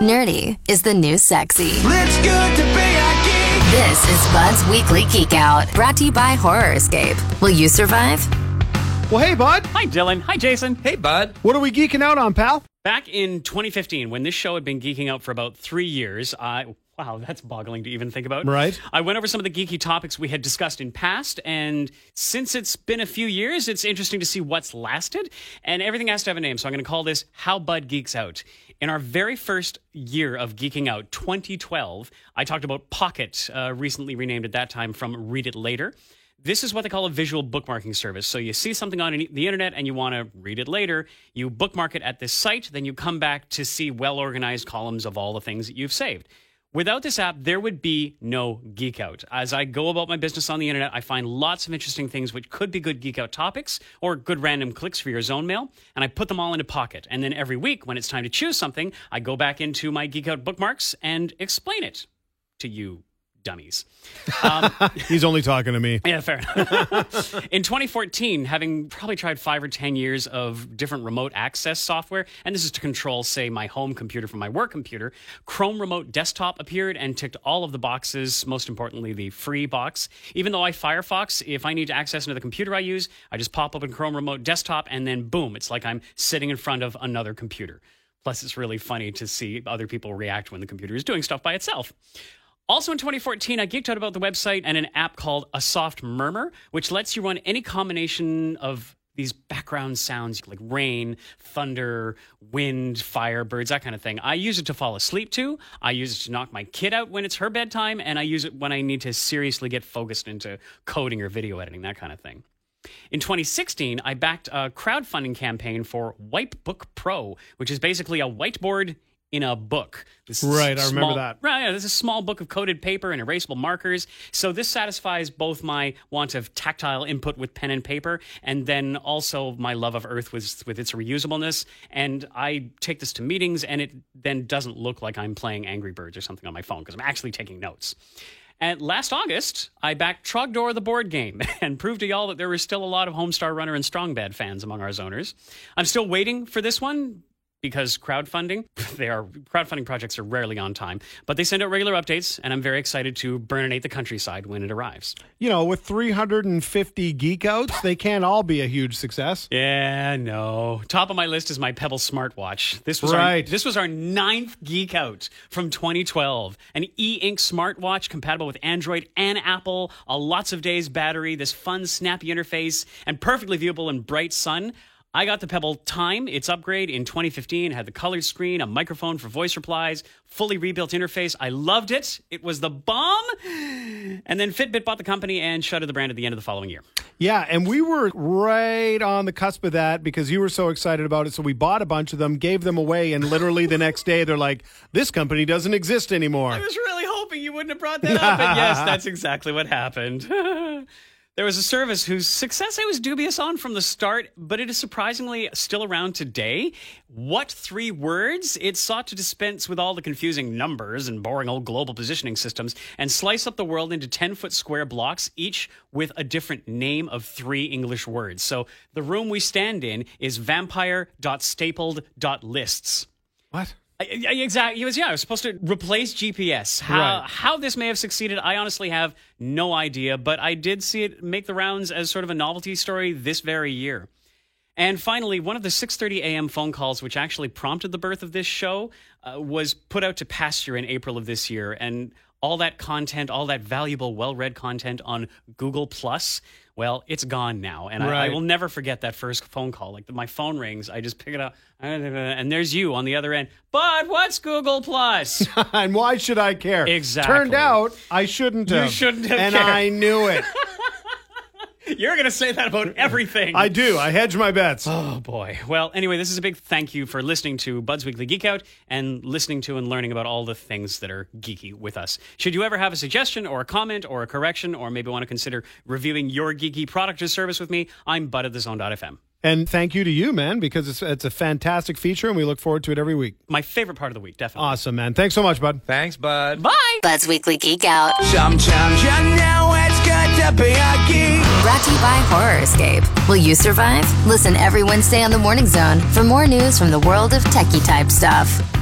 Nerdy is the new sexy. It's good to be a geek. This is Bud's Weekly Geek Out, brought to you by Horror Escape. Will you survive? Well, hey, bud. Hi, Dylan. Hi, Jason. Hey, bud. What are we geeking out on, pal? Back in 2015, when this show had been geeking out for about three years, I. Wow, that's boggling to even think about. Right. I went over some of the geeky topics we had discussed in past, and since it's been a few years, it's interesting to see what's lasted. And everything has to have a name, so I'm going to call this How Bud Geeks Out. In our very first year of geeking out, 2012, I talked about Pocket, uh, recently renamed at that time from Read It Later. This is what they call a visual bookmarking service. So you see something on the internet and you want to read it later, you bookmark it at this site, then you come back to see well organized columns of all the things that you've saved. Without this app, there would be no Geek Out. As I go about my business on the internet, I find lots of interesting things which could be good Geek Out topics or good random clicks for your zone mail, and I put them all into Pocket. And then every week, when it's time to choose something, I go back into my Geek Out bookmarks and explain it to you dummies. Um, He's only talking to me. yeah, fair enough. In 2014, having probably tried five or 10 years of different remote access software, and this is to control, say, my home computer from my work computer, Chrome Remote Desktop appeared and ticked all of the boxes, most importantly, the free box. Even though I Firefox, if I need to access into the computer I use, I just pop open Chrome Remote Desktop and then boom, it's like I'm sitting in front of another computer. Plus, it's really funny to see other people react when the computer is doing stuff by itself. Also in 2014, I geeked out about the website and an app called A Soft Murmur, which lets you run any combination of these background sounds like rain, thunder, wind, fire, birds, that kind of thing. I use it to fall asleep to. I use it to knock my kid out when it's her bedtime. And I use it when I need to seriously get focused into coding or video editing, that kind of thing. In 2016, I backed a crowdfunding campaign for Whitebook Pro, which is basically a whiteboard in a book. This is Right, I remember that. Right, yeah, this is a small book of coded paper and erasable markers. So this satisfies both my want of tactile input with pen and paper, and then also my love of Earth with with its reusableness. And I take this to meetings, and it then doesn't look like I'm playing Angry Birds or something on my phone because I'm actually taking notes. And last August, I backed Trogdor the board game and proved to y'all that there were still a lot of Homestar Runner and Strongbad fans among our zoners. I'm still waiting for this one because crowdfunding, they are crowdfunding projects are rarely on time, but they send out regular updates, and I'm very excited to burninate the countryside when it arrives. You know, with 350 geek outs, they can't all be a huge success. Yeah, no. Top of my list is my Pebble smartwatch. This was Right. our this was our ninth geek out from 2012. An e-ink smartwatch compatible with Android and Apple, a lots of days battery, this fun snappy interface, and perfectly viewable in bright sun. I got the Pebble Time, its upgrade in 2015, had the colored screen, a microphone for voice replies, fully rebuilt interface. I loved it. It was the bomb. And then Fitbit bought the company and shuttered the brand at the end of the following year. Yeah, and we were right on the cusp of that because you were so excited about it. So we bought a bunch of them, gave them away, and literally the next day they're like, this company doesn't exist anymore. I was really hoping you wouldn't have brought that up. And yes, that's exactly what happened. there was a service whose success I was dubious on from the start, but it is surprisingly still around today. What three words? It sought to dispense with all the confusing numbers and boring old global positioning systems and slice up the world into 10 foot square blocks, each with a different name of three English words. So the room we stand in is vampire.stapled.lists. What? Exactly. It was yeah. I was supposed to replace GPS. How Right. how this may have succeeded, I honestly have no idea. But I did see it make the rounds as sort of a novelty story this very year. And finally, one of the 6:30 a.m. phone calls, which actually prompted the birth of this show, uh, was put out to pasture in April of this year, and all that content, all that valuable, well-read content on Google Plus. Well, it's gone now, and I, I will never forget that first phone call. Like my phone rings, I just pick it up, and there's you on the other end. But what's Google Plus? and why should I care? Exactly. Turned out I shouldn't have. You shouldn't have And cared. I knew it. You're gonna say that about everything. I do. I hedge my bets. Oh boy. Well, anyway, this is a big thank you for listening to Bud's Weekly Geek Out and listening to and learning about all the things that are geeky with us. Should you ever have a suggestion or a comment or a correction or maybe want to consider reviewing your geeky product or service with me, I'm Bud at the Zone.fm. And thank you to you, man, because it's, it's a fantastic feature and we look forward to it every week. My favorite part of the week, definitely. Awesome, man. Thanks so much, bud. Thanks, bud. Bye. Bud's Weekly Geek Out, Sometimes you know it's brought to you by Horror Escape. Will you survive? Listen every Wednesday on the Morning Zone for more news from the world of techie type stuff.